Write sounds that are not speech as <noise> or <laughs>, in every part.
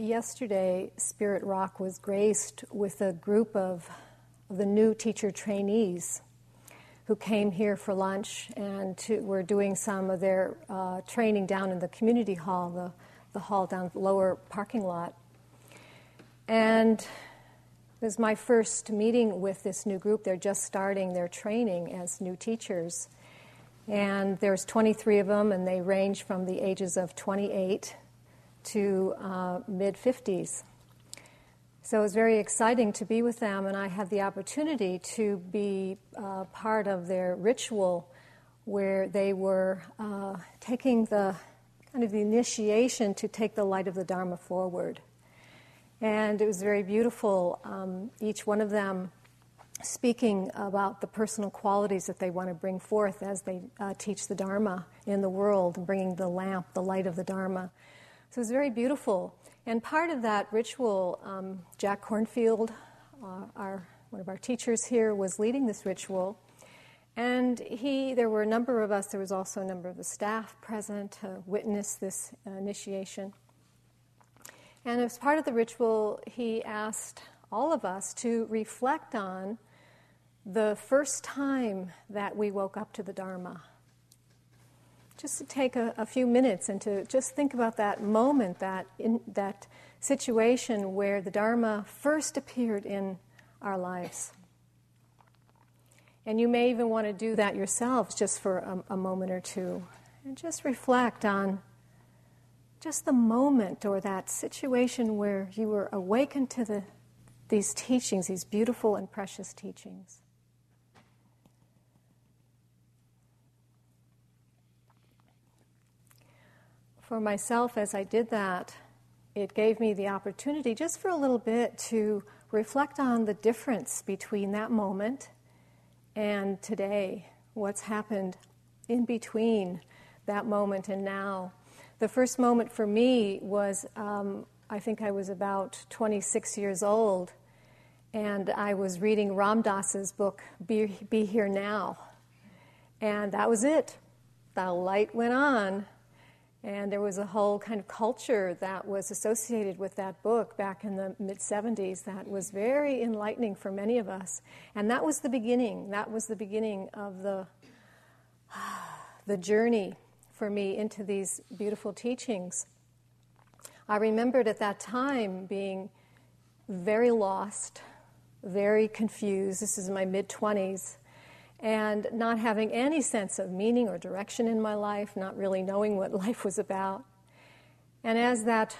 yesterday, Spirit Rock was graced with a group of the new teacher trainees who came here for lunch and to, were doing some of their uh, training down in the community hall, the, the hall down the lower parking lot. And it was my first meeting with this new group. They're just starting their training as new teachers. And there's 23 of them, and they range from the ages of 28 to uh, mid 50s. So it was very exciting to be with them, and I had the opportunity to be uh, part of their ritual where they were uh, taking the kind of the initiation to take the light of the Dharma forward. And it was very beautiful, um, each one of them speaking about the personal qualities that they want to bring forth as they uh, teach the Dharma in the world and bringing the lamp, the light of the Dharma. So it was very beautiful. And part of that ritual, um, Jack Kornfield, uh, our, one of our teachers here, was leading this ritual. And he, there were a number of us, there was also a number of the staff present to witness this uh, initiation. And as part of the ritual, he asked all of us to reflect on the first time that we woke up to the Dharma. Just to take a, a few minutes and to just think about that moment, that, in, that situation where the Dharma first appeared in our lives. And you may even want to do that yourselves just for a, a moment or two. And just reflect on just the moment or that situation where you were awakened to the, these teachings, these beautiful and precious teachings. For myself, as I did that, it gave me the opportunity just for a little bit to reflect on the difference between that moment and today, what's happened in between that moment and now. The first moment for me was um, I think I was about 26 years old, and I was reading Ram Dass's book, Be, Be Here Now. And that was it. The light went on, and there was a whole kind of culture that was associated with that book back in the mid 70s that was very enlightening for many of us. And that was the beginning. That was the beginning of the, <sighs> the journey for me into these beautiful teachings. I remembered at that time being very lost, very confused. This is my mid 20s and not having any sense of meaning or direction in my life, not really knowing what <laughs> life was about. And as that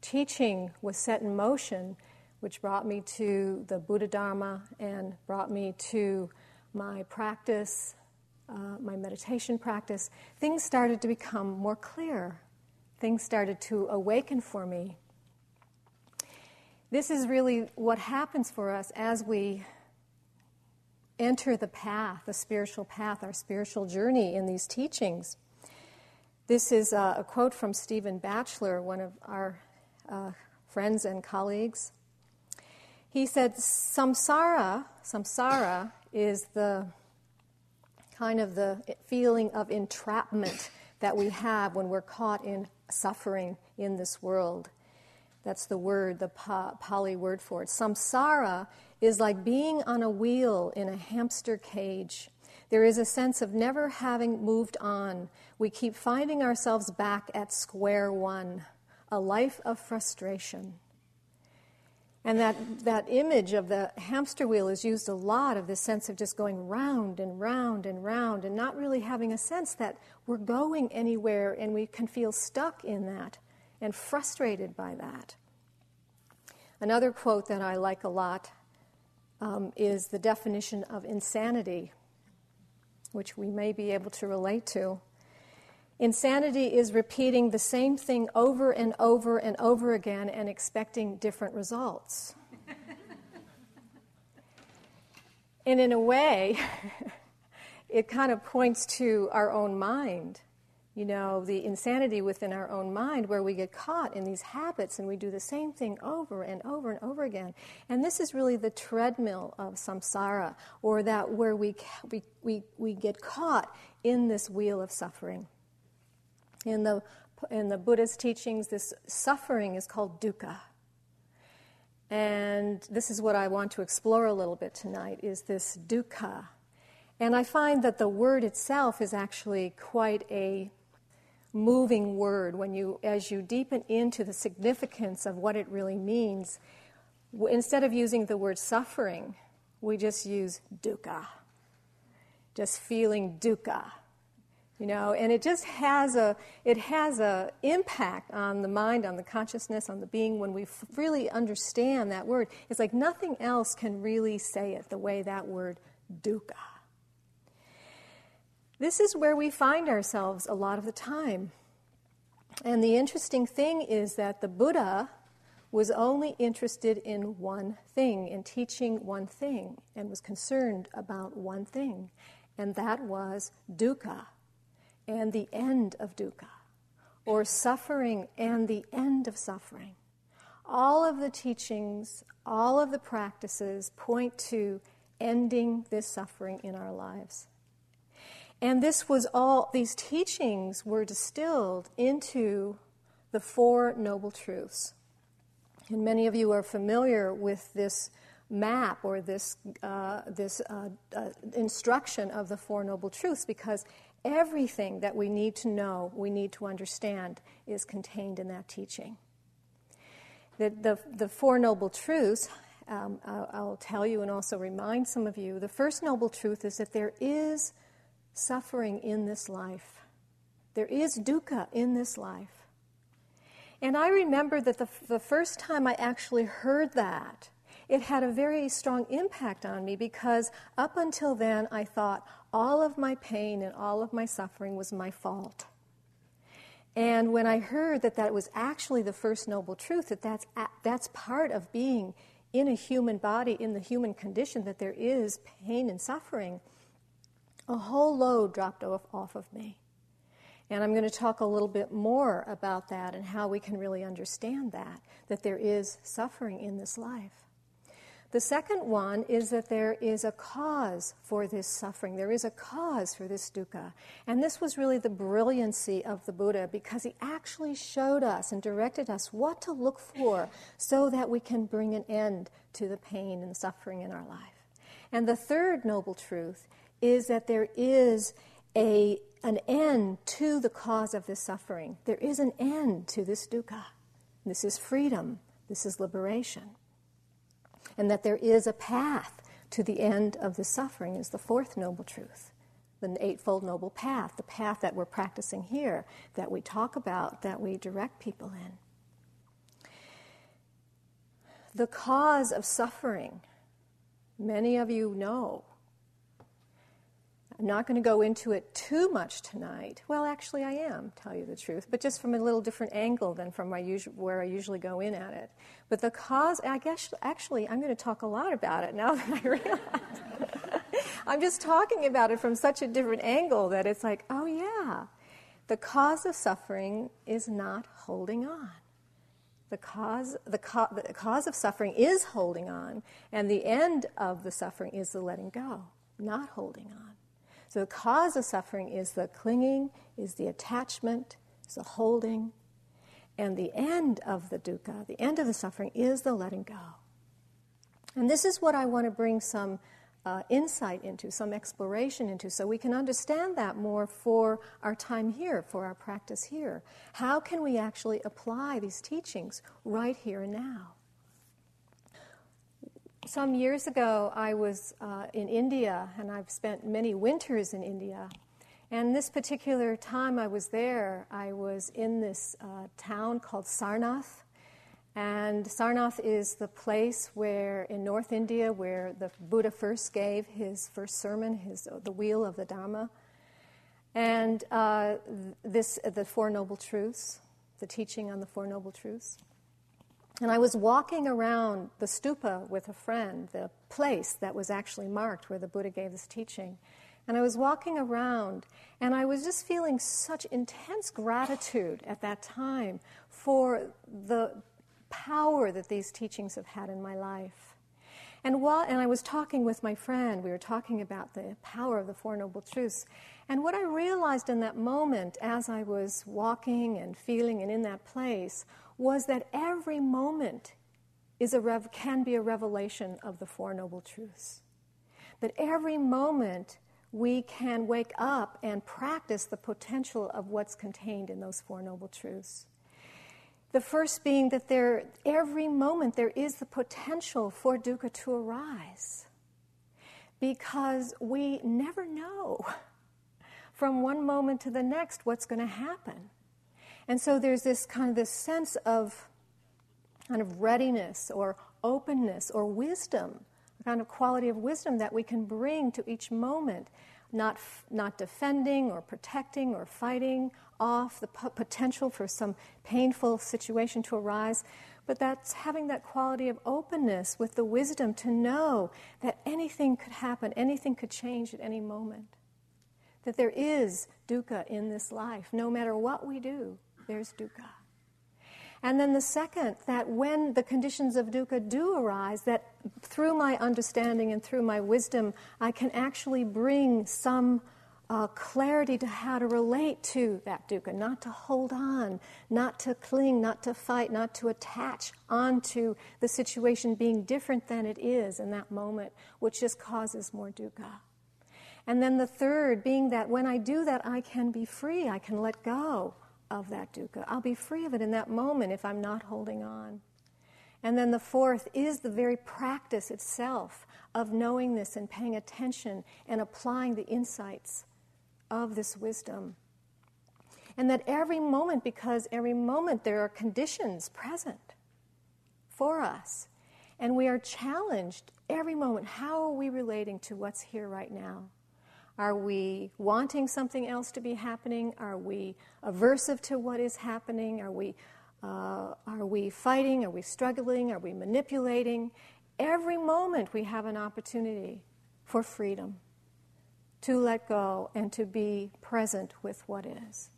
teaching was set in motion, which brought me to the Buddha Dharma and brought me to my practice, uh, my meditation practice, things started to become more clear. Things started to awaken for me. This is really what happens for us as we enter the path, the spiritual path, our spiritual journey in these teachings. This is a, quote from Stephen Batchelor, one of our uh, friends and colleagues. He said, Samsara, samsara is the kind of the feeling of entrapment that we have when we're caught in suffering in this world. That's the word, the Pali word for it. Samsara is like being on a wheel in a hamster cage. There is a sense of never having moved on. We keep finding ourselves back at square one, a life of frustration. And that, that image of the hamster wheel is used a lot of this sense of just going round and round and round and not really having a sense that we're going anywhere and we can feel stuck in that and frustrated by that. Another quote that I like a lot um, is the definition of insanity, which we may be able to relate to. Insanity is repeating the same thing over and over and over again and expecting different results. and in a way, <laughs> it kind of points to our own mind you know, the insanity within our own mind where we get caught in these habits and we do the same thing over and over and over again. And this is really the treadmill of samsara, or that where we, we, we, we get caught in this wheel of suffering. In the in the Buddha's teachings, this suffering is called dukkha. And this is what I want to explore a little bit tonight is this dukkha. And I find that the word itself is actually quite a moving word when you as you deepen into the significance of what it really means. Instead of using the word suffering, we just use dukkha. Just feeling dukkha you know and it just has a it has a impact on the mind on the consciousness on the being when we f- really understand that word it's like nothing else can really say it the way that word dukkha this is where we find ourselves a lot of the time and the interesting thing is that the buddha was only interested in one thing in teaching one thing and was concerned about one thing and that was dukkha and the end of dukkha, or suffering and the end of suffering. All of the teachings, all of the practices point to ending this suffering in our lives. And this was all, these teachings were distilled into the Four Noble Truths. And many of you are familiar with this map or this, uh, this uh, uh, instruction of the Four Noble Truths because everything that we need to know, we need to understand, is contained in that teaching. The, the, the Four Noble Truths, um, I'll, I'll tell you and also remind some of you the first noble truth is that there is suffering in this life. There is dukkha in this life. And I remember that the, the first time I actually heard that, it had a very strong impact on me because up until then I thought all of my pain and all of my suffering was my fault. And when I heard that that was actually the first noble truth, that that's, that's part of being in a human body, in the human condition, that there is pain and suffering, a whole load dropped off, off of me. And I'm going to talk a little bit more about that and how we can really understand that, that there is suffering in this life. The second one is that there is a cause for this suffering. There is a cause for this dukkha. And this was really the brilliancy of the Buddha because he actually showed us and directed us what to look for so that we can bring an end to the pain and suffering in our life. And the third noble truth is that there is a, an end to the cause of this suffering. There is an end to this dukkha. This is freedom. This is liberation and that there is a path to the end of the suffering is the fourth noble truth the Eightfold Noble Path, the path that we're practicing here, that we talk about, that we direct people in. The cause of suffering, many of you know, I'm not going to go into it too much tonight. Well, actually, I am, tell you the truth, but just from a little different angle than from where I usually go in at it. But the cause, I guess, actually, I'm going to talk a lot about it now <laughs> that I realize. I'm just talking about it from such a different angle that it's like, oh, yeah, the cause of suffering is not holding on. The cause, the, co- the cause of suffering is holding on, and the end of the suffering is the letting go, not holding on. So the cause of suffering is the clinging, is the attachment, is the holding. And the end of the dukkha, the end of the suffering, is the letting go. And this is what I want to bring some uh, insight into, some exploration into, so we can understand that more for our time here, for our practice here. How can we actually apply these teachings right here and now? Some years ago, I was uh, in India, and I've spent many winters in India. And this particular time I was there, I was in this uh, town called Sarnath. And Sarnath is the place where, in North India, where the Buddha first gave his first sermon, his, the wheel of the Dharma. And uh, this, the Four Noble Truths, the teaching on the Four Noble Truths. And I was walking around the stupa with a friend, the place that was actually marked where the Buddha gave this teaching. And I was walking around, and I was just feeling such intense gratitude at that time for the power that these teachings have had in my life. And while and I was talking with my friend, we were talking about the power of the Four Noble Truths, And what I realized in that moment as I was walking and feeling and in that place was that every moment is a rev- can be a revelation of the Four Noble Truths. That every moment we can wake up and practice the potential of what's contained in those Four Noble Truths. The first being that there, every moment there is the potential for dukkha to arise because we never know from one moment to the next what's going to happen. And so there's this kind of this sense of kind of readiness or openness or wisdom, a kind of quality of wisdom that we can bring to each moment, not, not defending or protecting or fighting off the p- potential for some painful situation to arise, but that's having that quality of openness with the wisdom to know that anything could happen, anything could change at any moment. That there is dukkha in this life. No matter what we do, there's dukkha. And then the second, that when the conditions of dukkha do arise, that through my understanding and through my wisdom, I can actually bring some uh, clarity to how to relate to that dukkha, not to hold on, not to cling, not to fight, not to attach onto the situation being different than it is in that moment, which just causes more dukkha. And then the third being that when I do that, I can be free, I can let go of that dukkha. I'll be free of it in that moment if I'm not holding on. And then the fourth is the very practice itself of knowing this and paying attention and applying the insights of this wisdom. And that every moment, because every moment there are conditions present for us, and we are challenged every moment how are we relating to what's here right now? Are we wanting something else to be happening? Are we aversive to what is happening? Are we, uh, are we fighting? Are we struggling? Are we manipulating? Every moment we have an opportunity for freedom, to let go and to be present with what is.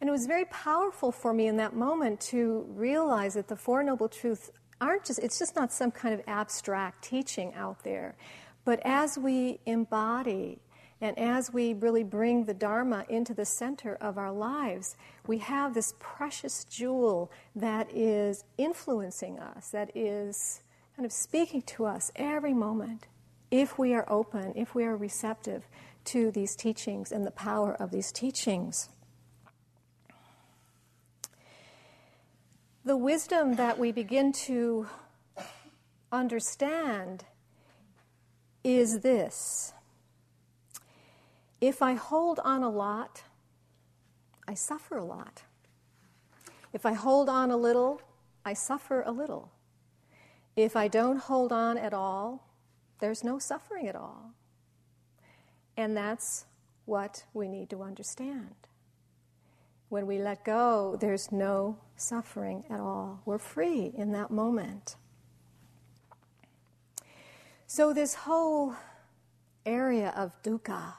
And it was very powerful for me in that moment to realize that the Four Noble Truths aren't just, it's just not some kind of abstract teaching out there. But as we embody and as we really bring the Dharma into the center of our lives, we have this precious jewel that is influencing us, that is kind of speaking to us every moment, if we are open, if we are receptive to these teachings and the power of these teachings. The wisdom that we begin to understand is this if I hold on a lot, I suffer a lot. If I hold on a little, I suffer a little. If I don't hold on at all, there's no suffering at all. And that's what we need to understand. When we let go, there's no suffering at all. We're free in that moment. So, this whole area of dukkha,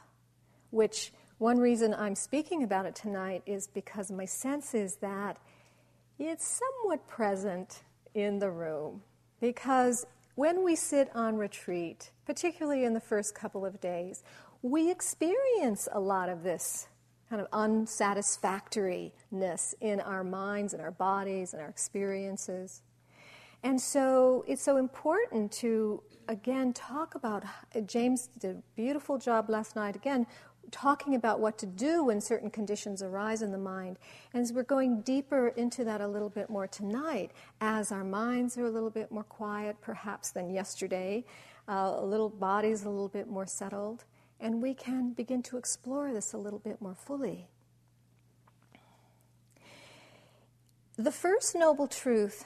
which one reason I'm speaking about it tonight is because my sense is that it's somewhat present in the room. Because when we sit on retreat, particularly in the first couple of days, we experience a lot of this kind of unsatisfactoriness in our minds and our bodies and our experiences. And so it's so important to, again, talk about. James did a beautiful job last night, again, talking about what to do when certain conditions arise in the mind. And as we're going deeper into that a little bit more tonight, as our minds are a little bit more quiet, perhaps than yesterday, uh, a little bodies a little bit more settled, and we can begin to explore this a little bit more fully. The first noble truth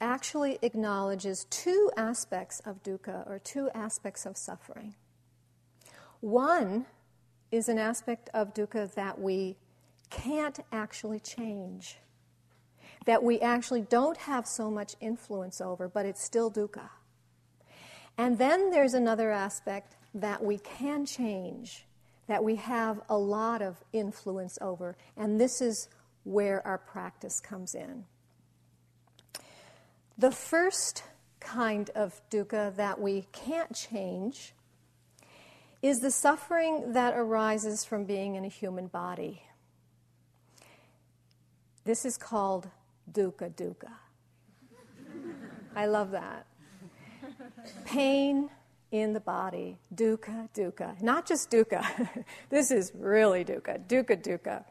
actually acknowledges two aspects of dukkha or two aspects of suffering. One is an aspect of dukkha that we can't actually change, that we actually don't have so much influence over, but it's still dukkha. And then there's another aspect that we can change, that we have a lot of influence over, and this is where our practice comes in. The first kind of dukkha that we can't change is the suffering that arises from being in a human body. This is called dukkha dukkha. I love that. Pain in the body, dukkha dukkha. Not just dukkha. <laughs> this is really dukkha, dukkha dukkha.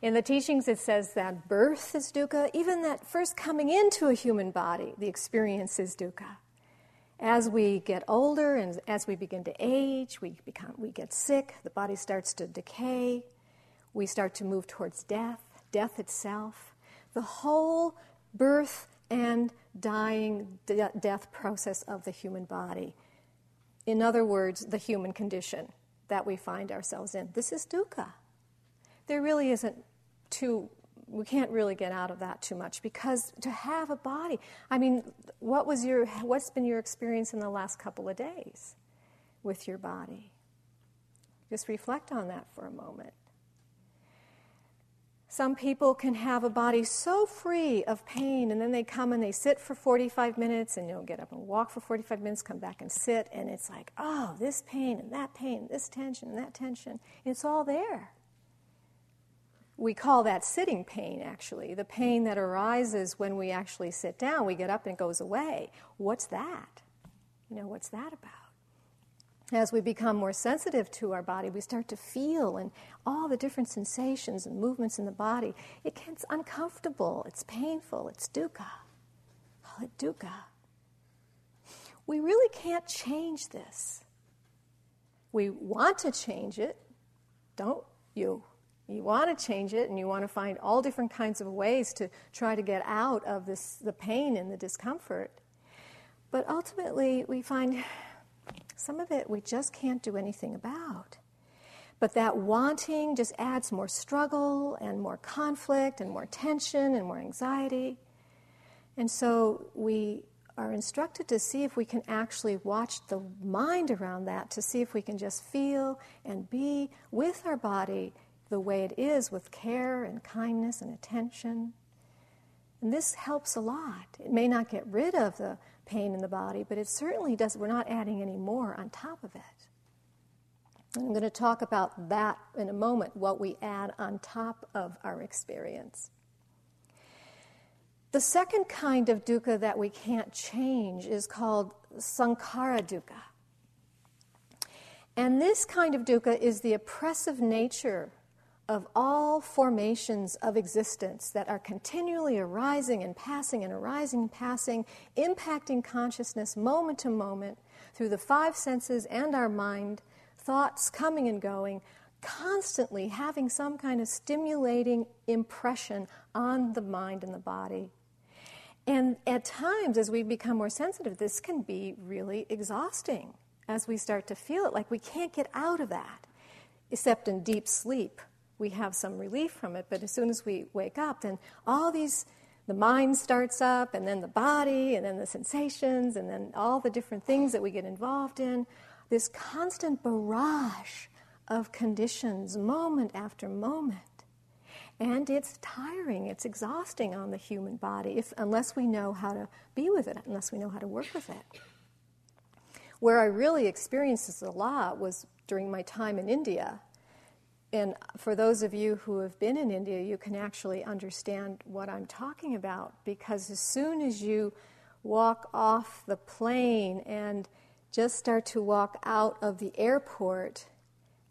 In the teachings, it says that birth is dukkha, even that first coming into a human body, the experience is dukkha. As we get older and as we begin to age, we, become, we get sick, the body starts to decay, we start to move towards death, death itself. The whole birth and dying de- death process of the human body. In other words, the human condition that we find ourselves in. This is dukkha. There really isn't too we can't really get out of that too much because to have a body i mean what was your what's been your experience in the last couple of days with your body? Just reflect on that for a moment. Some people can have a body so free of pain, and then they come and they sit for 45 minutes, and you'll get up and walk for 45 minutes, come back and sit, and it's like, oh, this pain and that pain, this tension and that tension. It's all there we call that sitting pain, actually. The pain that arises when we actually sit down, we get up and it goes away. What's that? You know, what's that about? As we become more sensitive to our body, we start to feel and all the different sensations and movements in the body. It gets uncomfortable, it's painful, it's dukkha. Call it dukkha. We really can't change this. We want to change it, don't you? You want to change it and you want to find all different kinds of ways to try to get out of this, the pain and the discomfort. But ultimately, we find some of it we just can't do anything about. But that wanting just adds more struggle and more conflict and more tension and more anxiety. And so we are instructed to see if we can actually watch the mind around that, to see if we can just feel and be with our body the way it is with care and kindness and attention. And this helps a lot. It may not get rid of the pain in the body, but it certainly does. We're not adding any more on top of it. I'm going to talk about that in a moment, what we add on top of our experience. The second kind of dukkha that we can't change is called sankhara dukkha. And this kind of dukkha is the oppressive nature of all formations of existence that are continually arising and passing and arising and passing, impacting consciousness moment to moment through the five senses and our mind, thoughts coming and going, constantly having some kind of stimulating impression on the mind and the body. And at times, as we become more sensitive, this can be really exhausting as we start to feel it like we can't get out of that, except in deep sleep we have some relief from it. But as soon as we wake up, then all these, the mind starts up, and then the body, and then the sensations, and then all the different things that we get involved in. This constant barrage of conditions, moment after moment. And it's tiring, it's exhausting on the human body, if, unless we know how to be with it, unless we know how to work with it. Where I really experienced this a lot was during my time in India and for those of you who have been in India, you can actually understand what I'm talking about because as soon as you walk off the plane and just start to walk out of the airport,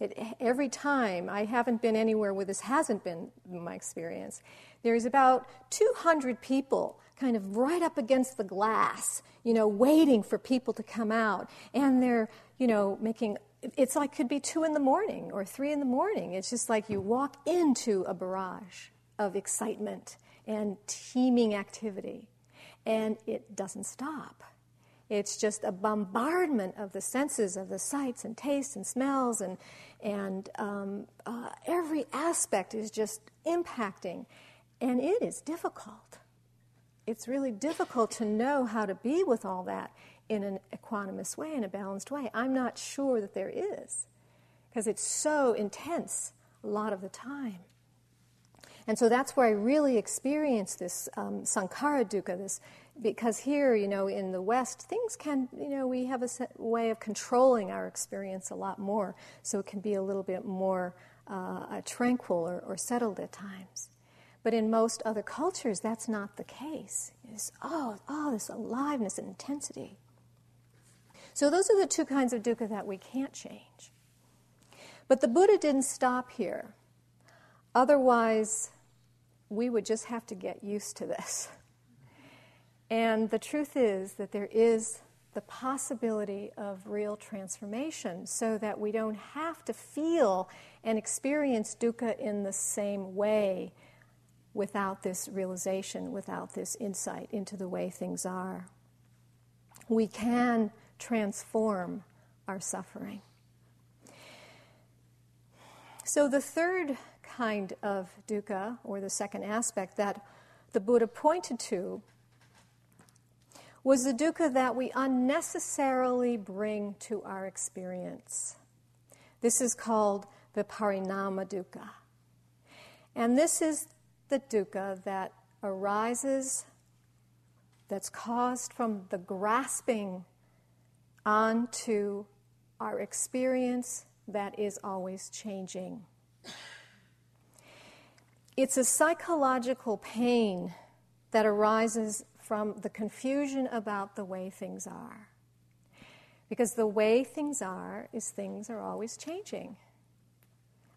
it, every time, I haven't been anywhere where this hasn't been my experience, there's about 200 people kind of right up against the glass, you know, waiting for people to come out. And they're, you know, making it's like could be two in the morning or three in the morning. It's just like you walk into a barrage of excitement and teeming activity, and it doesn't stop. It's just a bombardment of the senses, of the sights and tastes and smells, and, and um, uh, every aspect is just impacting. And it is difficult. It's really difficult to know how to be with all that in an equanimous way, in a balanced way? I'm not sure that there is, because it's so intense a lot of the time. And so that's where I really experienced this um, sankhara dukkha, this because here, you know, in the West, things can, you know, we have a way of controlling our experience a lot more, so it can be a little bit more uh, tranquil or, or, settled at times. But in most other cultures, that's not the case. It's, oh, oh, this aliveness and intensity. So those are the two kinds of dukkha that we can't change. But the Buddha didn't stop here. Otherwise, we would just have to get used to this. And the truth is that there is the possibility of real transformation so that we don't have to feel and experience dukkha in the same way without this realization, without this insight into the way things are. We can transform our suffering. So, the third kind of dukkha, or the second aspect that the Buddha pointed to, was the dukkha that we unnecessarily bring to our experience. This is called the parinama dukkha. And this is the dukkha that arises, that's caused from the grasping onto our experience that is always changing. It's a psychological pain that arises from the confusion about the way things are. Because the way things are is things are always changing.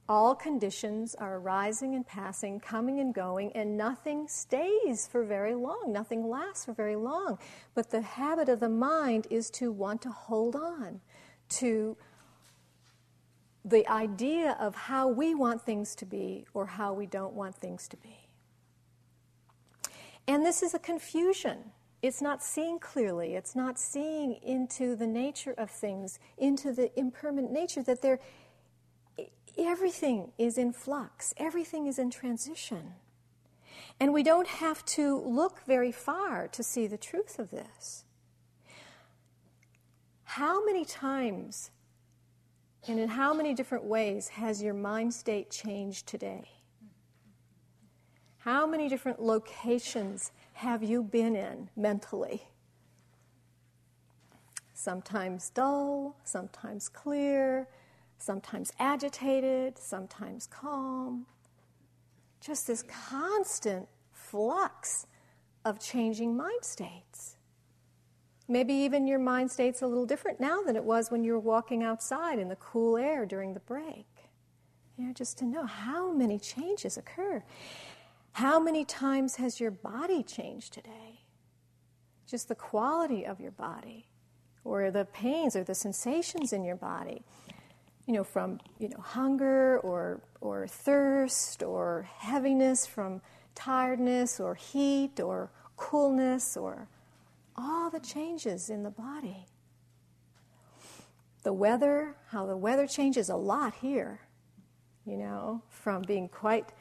All conditions are arising and passing, coming and going, and nothing stays for very long. Nothing lasts for very long. But the habit of the mind is to want to hold on to the idea of how we want things to be or how we don't want things to be. And this is a confusion. It's not seeing clearly. It's not seeing into the nature of things, into the impermanent nature that there everything is in flux, everything is in transition. And we don't have to look very far to see the truth of this. How many times and in how many different ways has your mind state changed today? How many different locations have you been in mentally? Sometimes dull, sometimes clear, sometimes agitated, sometimes calm. Just this constant flux of changing mind states. Maybe even your mind state's a little different now than it was when you were walking outside in the cool air during the break. You know, just to know how many changes occur. How many times has your body changed today? Just the quality of your body, or the pains or the sensations in your body you know, from you know, hunger or, or thirst or heaviness from tiredness or heat or coolness or all the changes in the body. The weather, how the weather changes a lot here, you know, from being quite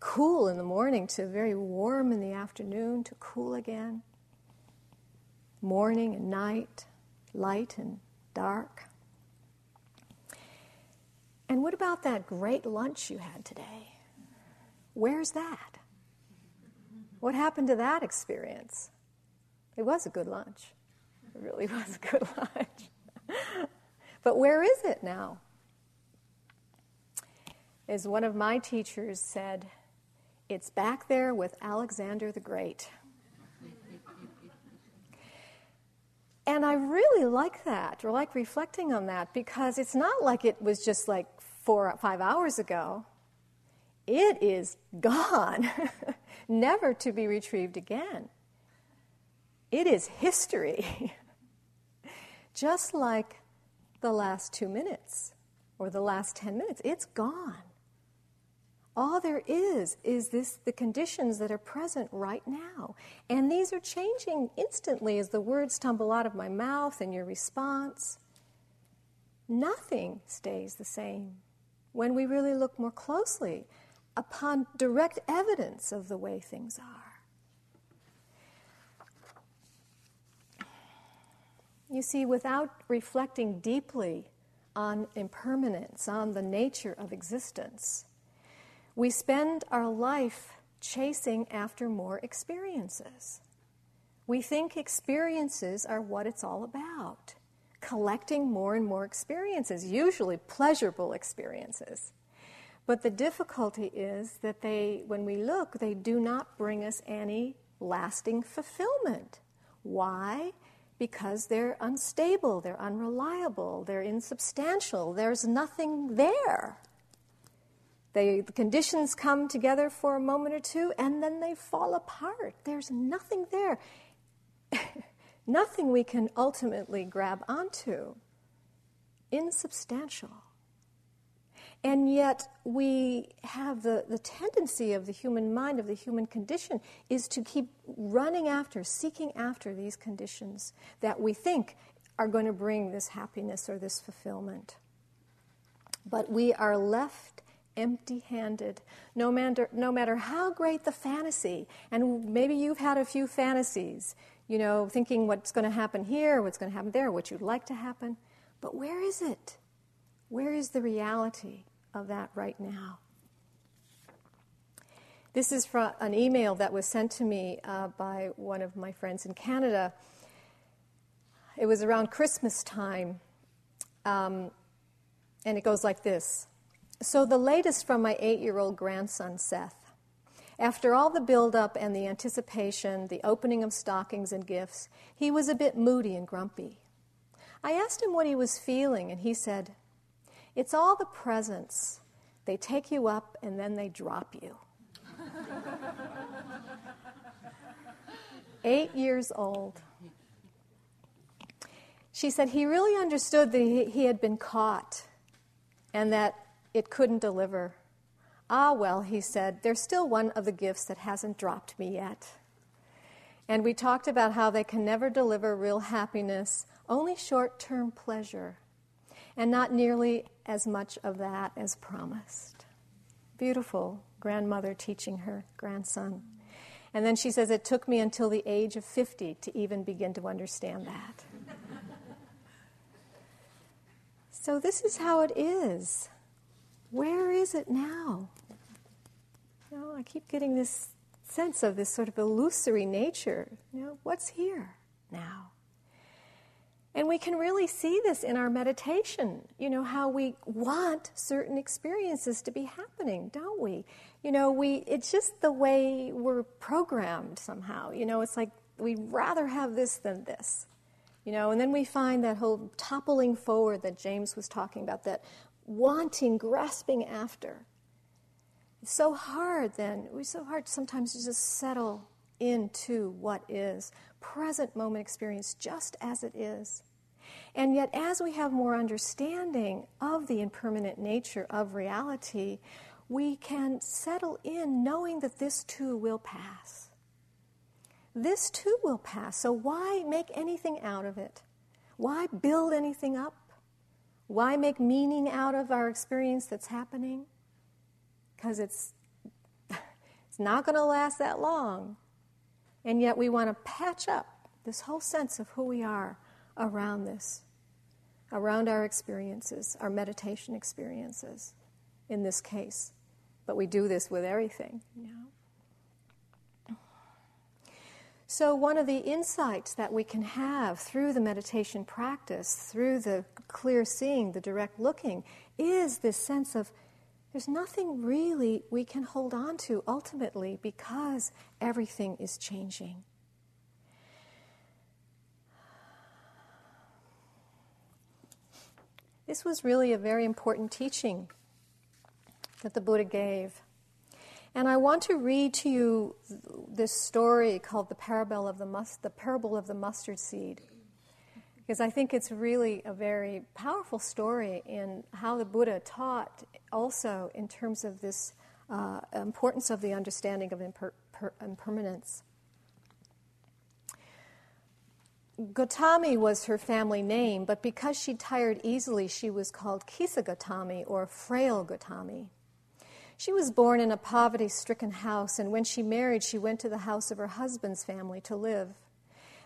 cool in the morning to very warm in the afternoon to cool again. Morning and night, light and dark. And what about that great lunch you had today? Where's that? What happened to that experience? It was a good lunch. It really <laughs> was a good lunch. <laughs> but where is it now? As one of my teachers said, it's back there with Alexander the Great. And I really like that, or like reflecting on that, because it's not like it was just like four or five hours ago. It is gone, <laughs> never to be retrieved again. It is history, <laughs> just like the last two minutes or the last 10 minutes. It's gone. All there is is this the conditions that are present right now. And these are changing instantly as the words tumble out of my mouth and your response. Nothing stays the same when we really look more closely upon direct evidence of the way things are. You see, without reflecting deeply on impermanence, on the nature of existence, we spend our life chasing after more experiences. We think experiences are what it's all about, collecting more and more experiences, usually pleasurable experiences. But the difficulty is that they, when we look, they do not bring us any lasting fulfillment. Why? Because they're unstable, they're unreliable, they're insubstantial, there's nothing there. They, the conditions come together for a moment or two and then they fall apart. There's nothing there. <laughs> nothing we can ultimately grab onto. Insubstantial. And yet, we have the, the tendency of the human mind, of the human condition, is to keep running after, seeking after these conditions that we think are going to bring this happiness or this fulfillment. But we are left empty handed. No matter, no matter how great the fantasy, and maybe you've had a few fantasies, you know, thinking what's going to happen here, what's going to happen there, what you'd like to happen. But where is it? Where is the reality of that right now? This is from an email that was sent to me uh, by one of my friends in Canada. It was around Christmas time, um, and it goes like this So, the latest from my eight year old grandson, Seth. After all the build-up and the anticipation, the opening of stockings and gifts, he was a bit moody and grumpy. I asked him what he was feeling, and he said, it's all the presents. They take you up and then they drop you. <laughs> Eight years old. She said he really understood that he had been caught and that it couldn't deliver. Ah, well, he said, there's still one of the gifts that hasn't dropped me yet. And we talked about how they can never deliver real happiness, only short term pleasure and not nearly as much of that as promised. Beautiful grandmother teaching her grandson. And then she says, It took me until the age of 50 to even begin to understand that. <laughs> so, this is how it is. Where is it now? You know, I keep getting this sense of this sort of illusory nature. You know, what's here now? And we can really see this in our meditation, you know, how we want certain experiences to be happening, don't we? You know, we it's just the way we're programmed somehow. You know, it's like we'd rather have this than this. You know, and then we find that whole toppling forward that James was talking about, that wanting, grasping after. It's so hard then, it's so hard sometimes to just settle into what is present moment experience just as it is. And yet, as we have more understanding of the impermanent nature of reality, we can settle in knowing that this too will pass. This too will pass. So, why make anything out of it? Why build anything up? Why make meaning out of our experience that's happening? Because it's, <laughs> it's not going to last that long. And yet, we want to patch up this whole sense of who we are around this, around our experiences, our meditation experiences in this case. But we do this with everything, you know. So, one of the insights that we can have through the meditation practice, through the clear seeing, the direct looking, is this sense of there's nothing really we can hold on to ultimately because everything is changing. This was really a very important teaching that the Buddha gave. And I want to read to you this story called the parable of the, mus- the parable of the mustard seed. Because I think it's really a very powerful story in how the Buddha taught also in terms of this uh, importance of the understanding of imper- per- impermanence. Gotami was her family name, but because she tired easily, she was called Kisa Gotami or Frail Gotami. She was born in a poverty stricken house, and when she married, she went to the house of her husband's family to live.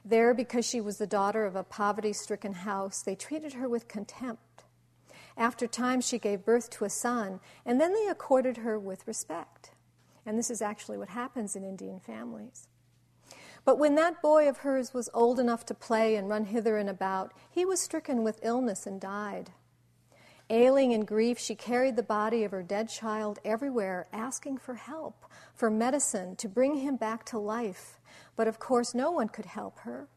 There, because she was the daughter of a poverty stricken house, they treated her with contempt. After time, she gave birth to a son, and then they accorded her with respect. And this is actually what happens in Indian families. But when that boy of hers was old enough to play and run hither and about, he was stricken with illness and died. Ailing in grief, she carried the body of her dead child everywhere, asking for help, for medicine, to bring him back to life. But of course, no one could help her.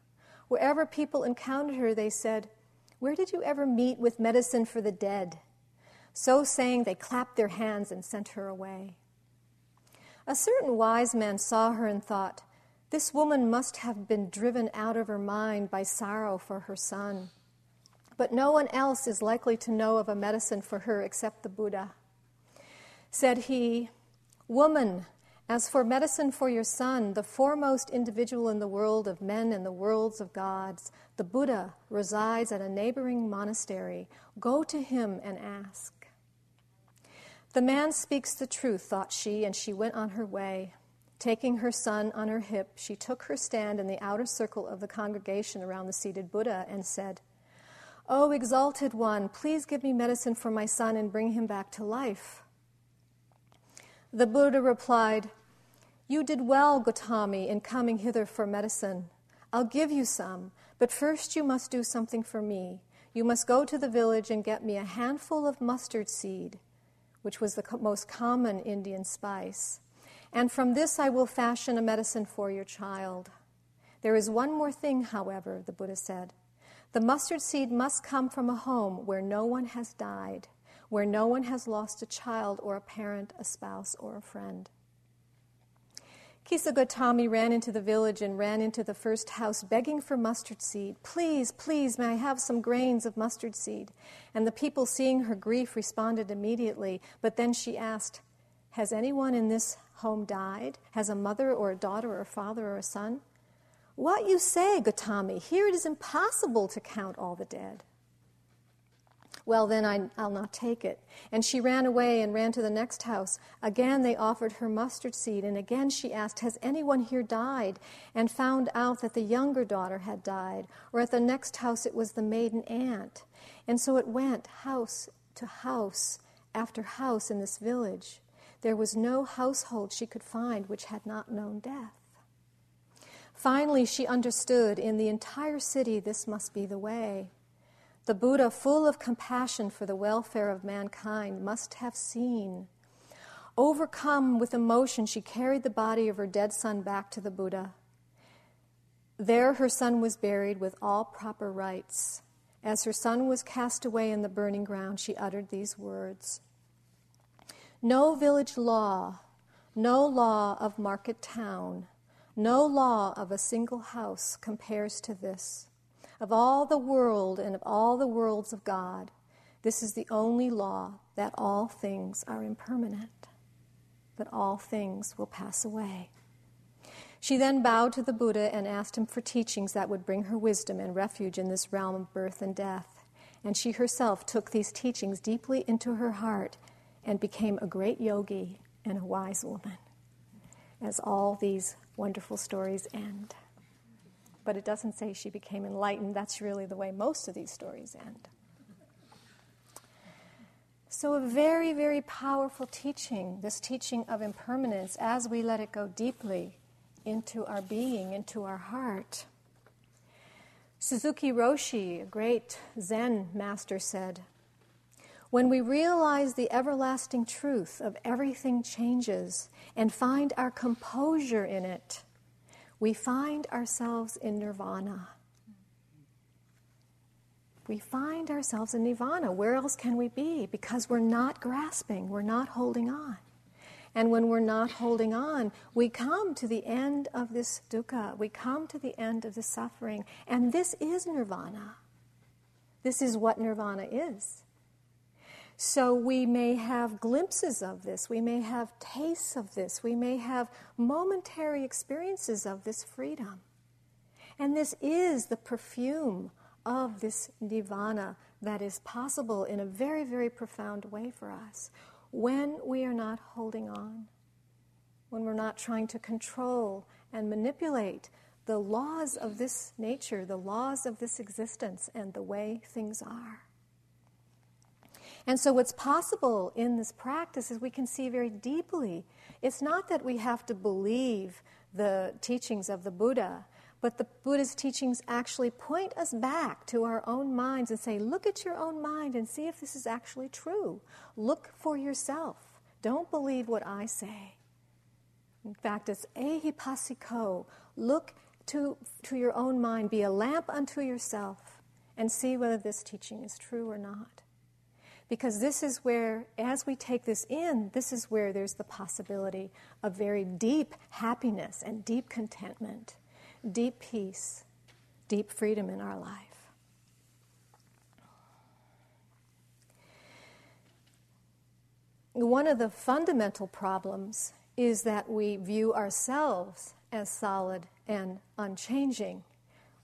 Wherever people encountered her, they said, Where did you ever meet with medicine for the dead? So saying, they clapped their hands and sent her away. A certain wise man saw her and thought, This woman must have been driven out of her mind by sorrow for her son. But no one else is likely to know of a medicine for her except the Buddha. Said he, Woman, as for medicine for your son, the foremost individual in the world of men and the worlds of gods, the Buddha resides at a neighboring monastery. Go to him and ask. The man speaks the truth, thought she, and she went on her way. Taking her son on her hip, she took her stand in the outer circle of the congregation around the seated Buddha and said, O oh, exalted one, please give me medicine for my son and bring him back to life. The Buddha replied, You did well, Gotami, in coming hither for medicine. I'll give you some, but first you must do something for me. You must go to the village and get me a handful of mustard seed which was the co- most common Indian spice. And from this I will fashion a medicine for your child. There is one more thing, however, the Buddha said. The mustard seed must come from a home where no one has died, where no one has lost a child or a parent, a spouse, or a friend. Kisagotami ran into the village and ran into the first house begging for mustard seed. Please, please, may I have some grains of mustard seed? And the people, seeing her grief, responded immediately. But then she asked, Has anyone in this home died? Has a mother or a daughter or a father or a son? What you say, Gotami? Here it is impossible to count all the dead. Well, then I, will not take it. And she ran away and ran to the next house. Again, they offered her mustard seed, and again she asked, Has anyone here died? And found out that the younger daughter had died. Or at the next house, it was the maiden aunt. And so it went house to house after house in this village. There was no household she could find which had not known death. Finally, she understood in the entire city this must be the way. The Buddha, full of compassion for the welfare of mankind, must have seen. Overcome with emotion, she carried the body of her dead son back to the Buddha. There, her son was buried with all proper rites. As her son was cast away in the burning ground, she uttered these words No village law, no law of market town, no law of a single house compares to this. Of all the world and of all the worlds of God, this is the only law that all things are impermanent, that all things will pass away. She then bowed to the Buddha and asked him for teachings that would bring her wisdom and refuge in this realm of birth and death. And she herself took these teachings deeply into her heart and became a great yogi and a wise woman, as all these wonderful stories end but it doesn't say she became enlightened. That's really the way most of these stories end. So, a very, very powerful teaching, this teaching of impermanence, as we let it go deeply into our being, into our heart. Suzuki Roshi, a great Zen master, said, When we realize the everlasting truth of everything changes and find our composure in it, we find ourselves in nirvana. We find ourselves in nirvana. Where else can we be? Because we're not grasping, we're not holding on. And when we're not holding on, we come to the end of this dukkha. We come to the end of the suffering. And this is nirvana. This is what nirvana is. So we may have glimpses of this, we may have tastes of this, we may have momentary experiences of this freedom. And this is the perfume of this nirvana that is possible in a very, very profound way for us when we are not holding on, when we're not trying to control and manipulate the laws of this nature, the laws of this existence, and the way things are. And so, what's possible in this practice is we can see very deeply. It's not that we have to believe the teachings of the Buddha. But the Buddha's teachings actually point us back to our own minds and say, look at your own mind and see if this is actually true. Look for yourself. Don't believe what I say. In fact, it's ehipassiko. Look to, to your own mind, be a lamp unto yourself, and see whether this teaching is true or not. Because this is where, as we take this in, this is where there's the possibility of very deep happiness and deep contentment, deep peace, deep freedom in our life. One of the fundamental problems is that we view ourselves as solid and unchanging.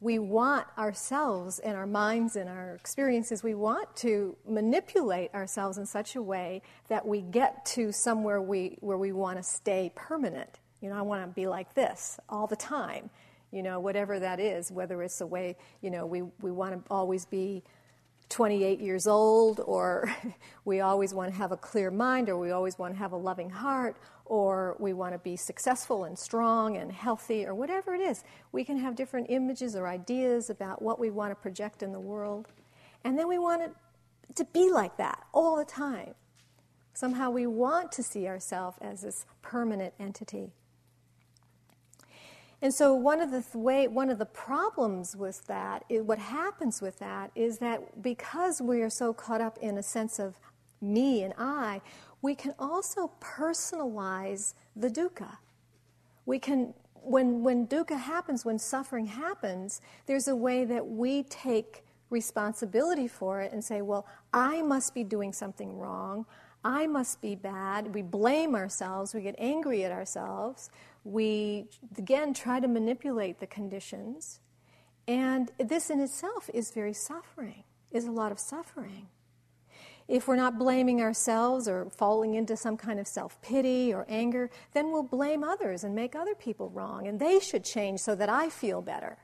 We want ourselves and our minds and our experiences, we want to manipulate ourselves in such a way that we get to somewhere we, where we want to stay permanent. You know, I want to be like this all the time, you know, whatever that is, whether it's a way, you know, we, we want to always be 28 years old, or <laughs> we always want to have a clear mind, or we always want to have a loving heart, or we want to be successful and strong and healthy, or whatever it is. We can have different images or ideas about what we want to project in the world. And then we want it to be like that all the time. Somehow we want to see ourselves as this permanent entity. And so one of the th- way, one of the problems with that, what happens with that, is that because we are so caught up in a sense of me and I, we can also personalize the dukkha. We can, when when dukkha happens, when suffering happens, there's a way that we take responsibility for it and say, well, I must be doing something wrong. I must be bad. We blame ourselves. We get angry at ourselves. We, again, try to manipulate the conditions. And this in itself is very suffering, is a lot of suffering. If we're not blaming ourselves or falling into some kind of self pity or anger, then we'll blame others and make other people wrong, and they should change so that I feel better.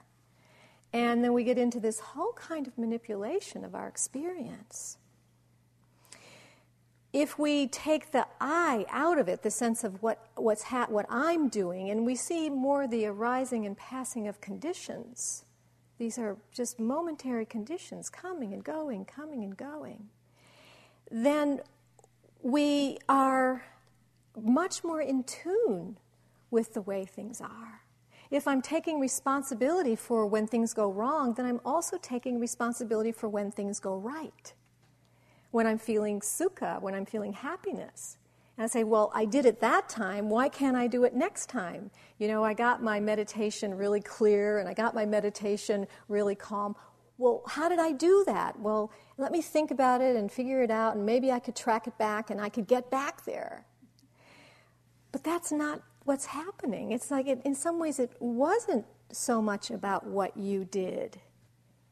And then we get into this whole kind of manipulation of our experience if we take the I out of it, the sense of what, what's ha- what I'm doing, and we see more the arising and passing of conditions, these are just momentary conditions coming and going, coming and going, then we are much more in tune with the way things are. If I'm taking responsibility for when things go wrong, then I'm also taking responsibility for when things go right when I'm feeling sukha, when I'm feeling happiness. And I say, well, I did it that time. Why can't I do it next time? You know, I got my meditation really clear and I got my meditation really calm. Well, how did I do that? Well, let me think about it and figure it out, and maybe I could track it back and I could get back there. But that's not what's happening. It's like, it, in some ways, it wasn't so much about what you did,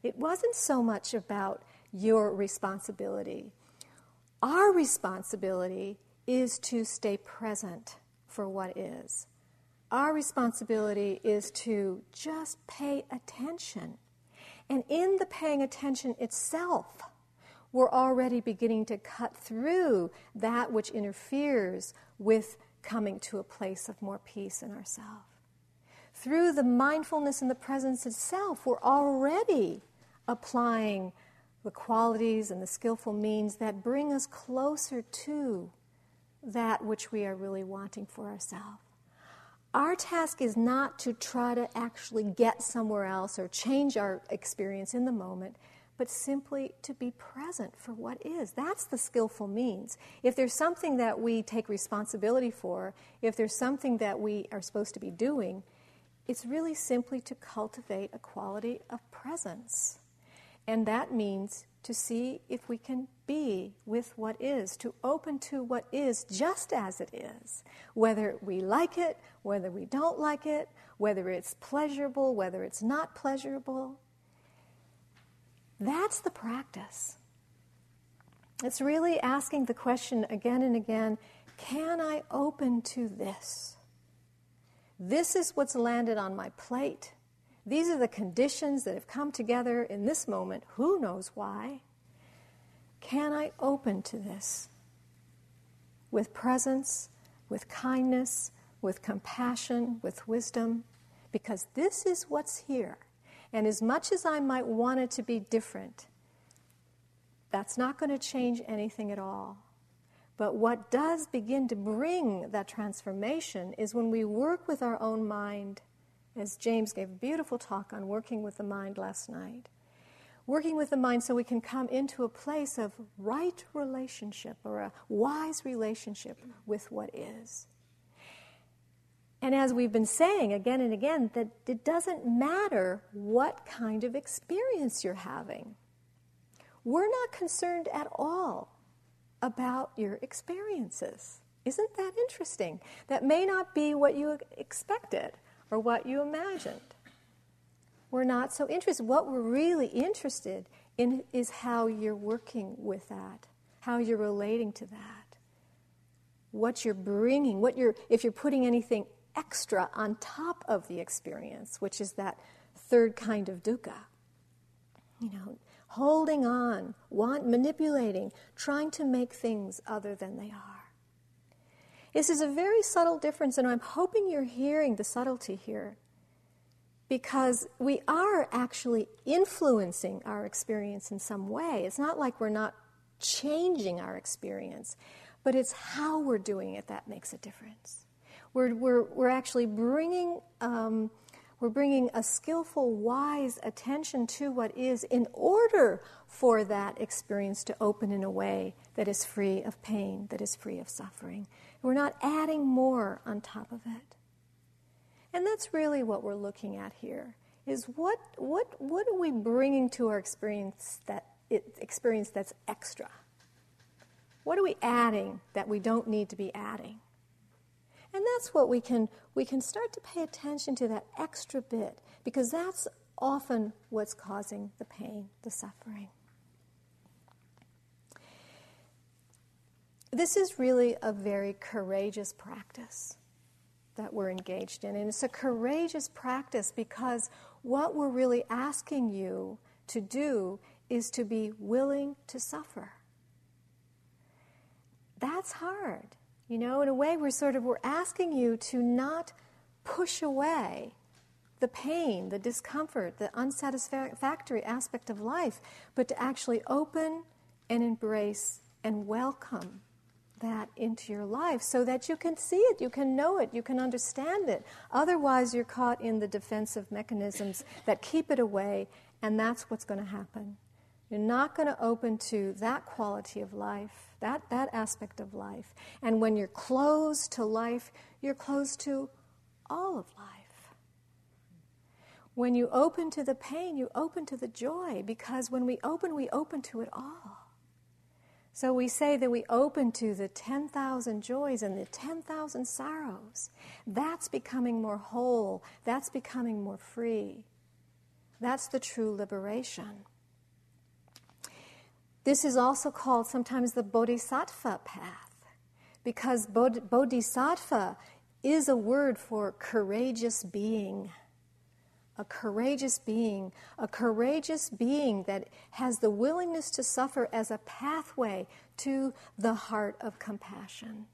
it wasn't so much about your responsibility. Our responsibility is to stay present for what is. Our responsibility is to just pay attention. And in the paying attention itself, we're already beginning to cut through that which interferes with coming to a place of more peace in ourselves. Through the mindfulness and the presence itself, we're already applying the qualities and the skillful means that bring us closer to that which we are really wanting for ourselves. Our task is not to try to actually get somewhere else or change our experience in the moment, but simply to be present for what is. That's the skillful means. If there's something that we take responsibility for, if there's something that we are supposed to be doing, it's really simply to cultivate a quality of presence. And that means to see if we can be with what is, to open to what is just as it is, whether we like it, whether we don't like it, whether it's pleasurable, whether it's not pleasurable. That's the practice. It's really asking the question again and again can I open to this? This is what's landed on my plate. These are the conditions that have come together in this moment. Who knows why? Can I open to this with presence, with kindness, with compassion, with wisdom, because this is what's here. And as much as I might want it to be different, that's not going to change anything at all. But what does begin to bring that transformation is when we work with our own mind, as James gave a beautiful talk on working with the mind last night. Working with the mind so we can come into a place of right relationship or a wise relationship with what is. And as we've been saying again and again, that it doesn't matter what kind of experience you're having. We're not concerned at all about your experiences. Isn't that interesting? That may not be what you expected or what you imagined. We're not so interested. What we're really interested in is how you're working with that, how you're relating to that, what you're bringing, what you're, if you're putting anything extra on top of the experience, which is that third kind of dukkha. You know, holding on, want, manipulating, trying to make things other than they are. This is a very subtle difference, and I'm hoping you're hearing the subtlety here because we are actually influencing our experience in some way. It's not like we're not changing our experience, but it's how we're doing it that makes a difference. We're, we're, we're actually bringing, um, we're bringing a skillful, wise attention to what is in order for that experience to open in a way that is free of pain, that is free of suffering. We're not adding more on top of it. And that's really what we're looking at here is what, what, what are we bringing to our experience, that, experience that's extra? What are we adding that we don't need to be adding? And that's what we can we can start to pay attention to that extra bit because that's often what's causing the pain, the suffering. This is really a very courageous practice that we're engaged in. And it's a courageous practice because what we're really asking you to do is to be willing to suffer. That's hard. You know, in a way, we're sort of we're asking you to not push away the pain, the discomfort, the unsatisfactory aspect of life, but to actually open and embrace and welcome that into your life so that you can see it, you can know it, you can understand it. Otherwise, you're caught in the defensive mechanisms that keep it away, and that's what's going to happen. You're not going to open to that quality of life, that, that aspect of life. And when you're closed to life, you're closed to all of life. When you open to the pain, you open to the joy, because when we open, we open to it all. So we say that we open to the 10,000 joys and the 10,000 sorrows. That's becoming more whole. That's becoming more free. That's the true liberation. This is also called sometimes the bodhisattva path because bodhisattva is a word for courageous being. A courageous being, a courageous being that has the willingness to suffer as a pathway to the heart of compassion.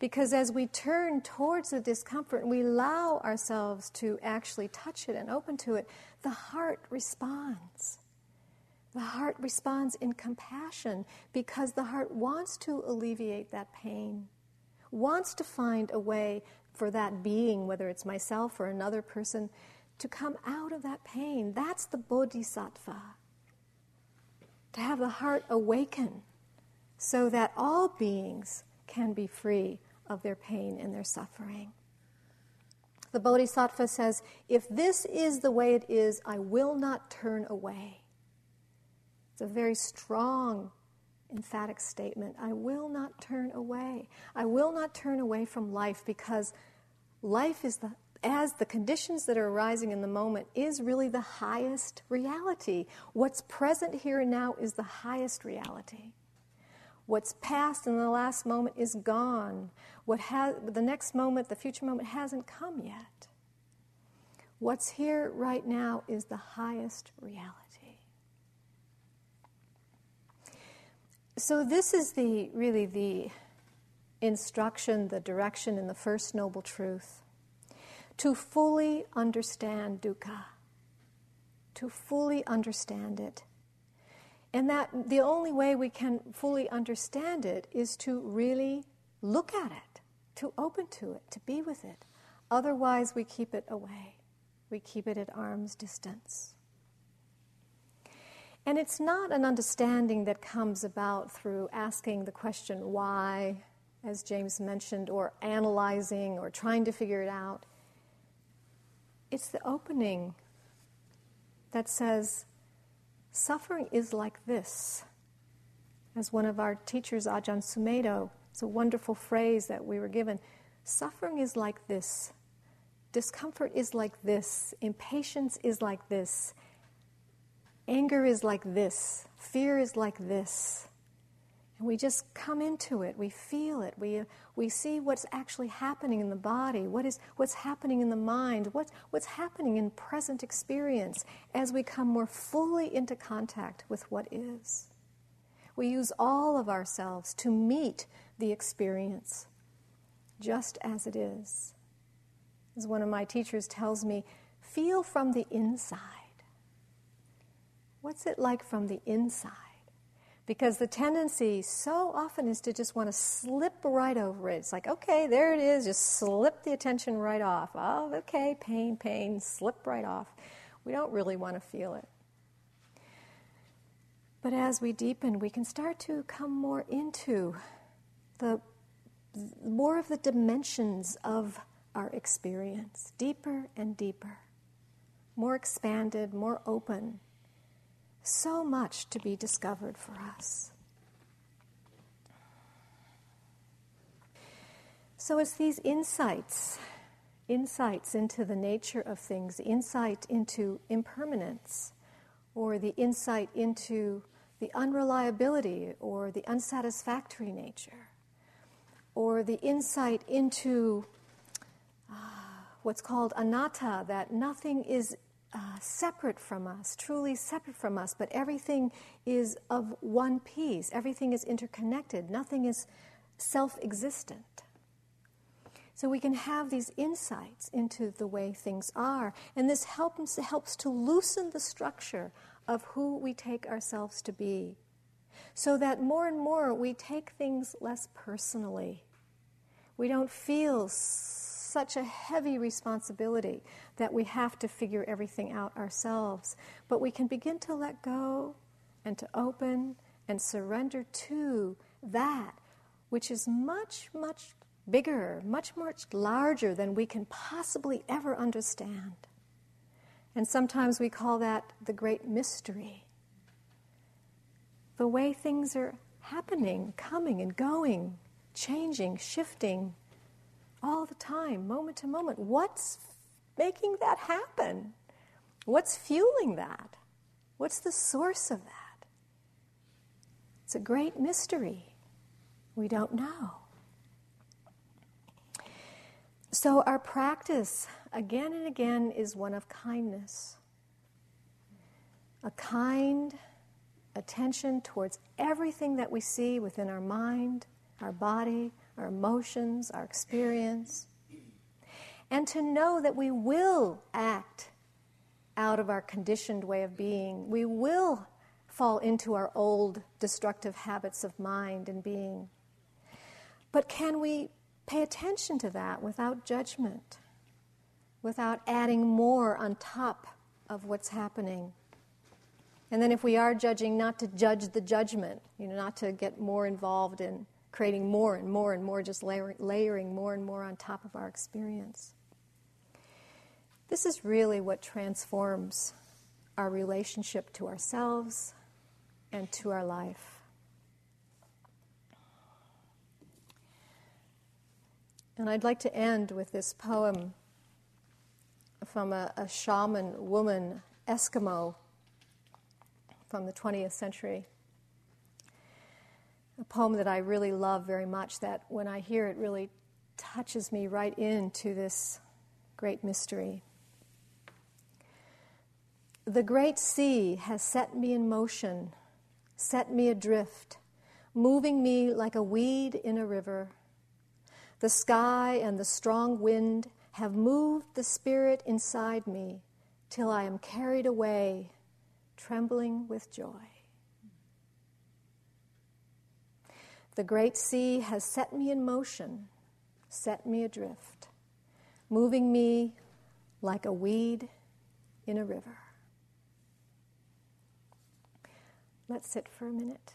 Because as we turn towards the discomfort and we allow ourselves to actually touch it and open to it, the heart responds. The heart responds in compassion because the heart wants to alleviate that pain, wants to find a way for that being, whether it's myself or another person, to come out of that pain. That's the bodhisattva. To have the heart awaken so that all beings can be free of their pain and their suffering. The bodhisattva says, If this is the way it is, I will not turn away. It's a very strong, emphatic statement. I will not turn away. I will not turn away from life because life is the as the conditions that are arising in the moment is really the highest reality. What's present here and now is the highest reality. What's past in the last moment is gone. What has, the next moment, the future moment, hasn't come yet. What's here right now is the highest reality. So this is the really the instruction, the direction in the First Noble Truth. To fully understand dukkha, to fully understand it. And that the only way we can fully understand it is to really look at it, to open to it, to be with it. Otherwise, we keep it away. We keep it at arm's distance. And it's not an understanding that comes about through asking the question why, as James mentioned, or analyzing or trying to figure it out. It's the opening that says, suffering is like this. As one of our teachers, Ajahn Sumedho, it's a wonderful phrase that we were given. Suffering is like this. Discomfort is like this. Impatience is like this. Anger is like this. Fear is like this. And we just come into it. We feel it. We, we see what's actually happening in the body, what is, what's happening in the mind, what, what's happening in present experience as we come more fully into contact with what is. We use all of ourselves to meet the experience just as it is. As one of my teachers tells me, feel from the inside. What's it like from the inside? Because the tendency so often is to just want to slip right over it. It's like, okay, there it is, just slip the attention right off. Oh, okay, pain, pain, slip right off. We don't really want to feel it. But as we deepen, we can start to come more into the more of the dimensions of our experience, deeper and deeper, more expanded, more open. So much to be discovered for us. So it's these insights, insights into the nature of things, insight into impermanence, or the insight into the unreliability or the unsatisfactory nature, or the insight into uh, what's called anatta, that nothing is uh, separate from us, truly separate from us, but everything is of one piece, everything is interconnected, nothing is self existent. So we can have these insights into the way things are, and this helps, helps to loosen the structure of who we take ourselves to be. So that more and more we take things less personally. We don't feel such a heavy responsibility that we have to figure everything out ourselves. But we can begin to let go and to open and surrender to that which is much, much bigger, much, much larger than we can possibly ever understand. And sometimes we call that the great mystery. The way things are happening, coming and going, changing, shifting all the time, moment to moment. What's making that happen? What's fueling that? What's the source of that? It's a great mystery. We don't know. So, our practice again and again is one of kindness. A kind attention towards everything that we see within our mind, our body, our emotions, our experience. And to know that we will act out of our conditioned way of being. We will fall into our old destructive habits of mind and being. But can we Pay attention to that without judgment, without adding more on top of what's happening. And then, if we are judging, not to judge the judgment, you know, not to get more involved in creating more and more and more, just layering, layering more and more on top of our experience. This is really what transforms our relationship to ourselves and to our life. And I'd like to end with this poem from a, a shaman woman, Eskimo, from the 20th century. A poem that I really love very much, that when I hear it really touches me right into this great mystery. The great sea has set me in motion, set me adrift, moving me like a weed in a river The sky and the strong wind have moved the spirit inside me till I am carried away, trembling with joy. The great sea has set me in motion, set me adrift, moving me like a weed in a river. Let's sit for a minute.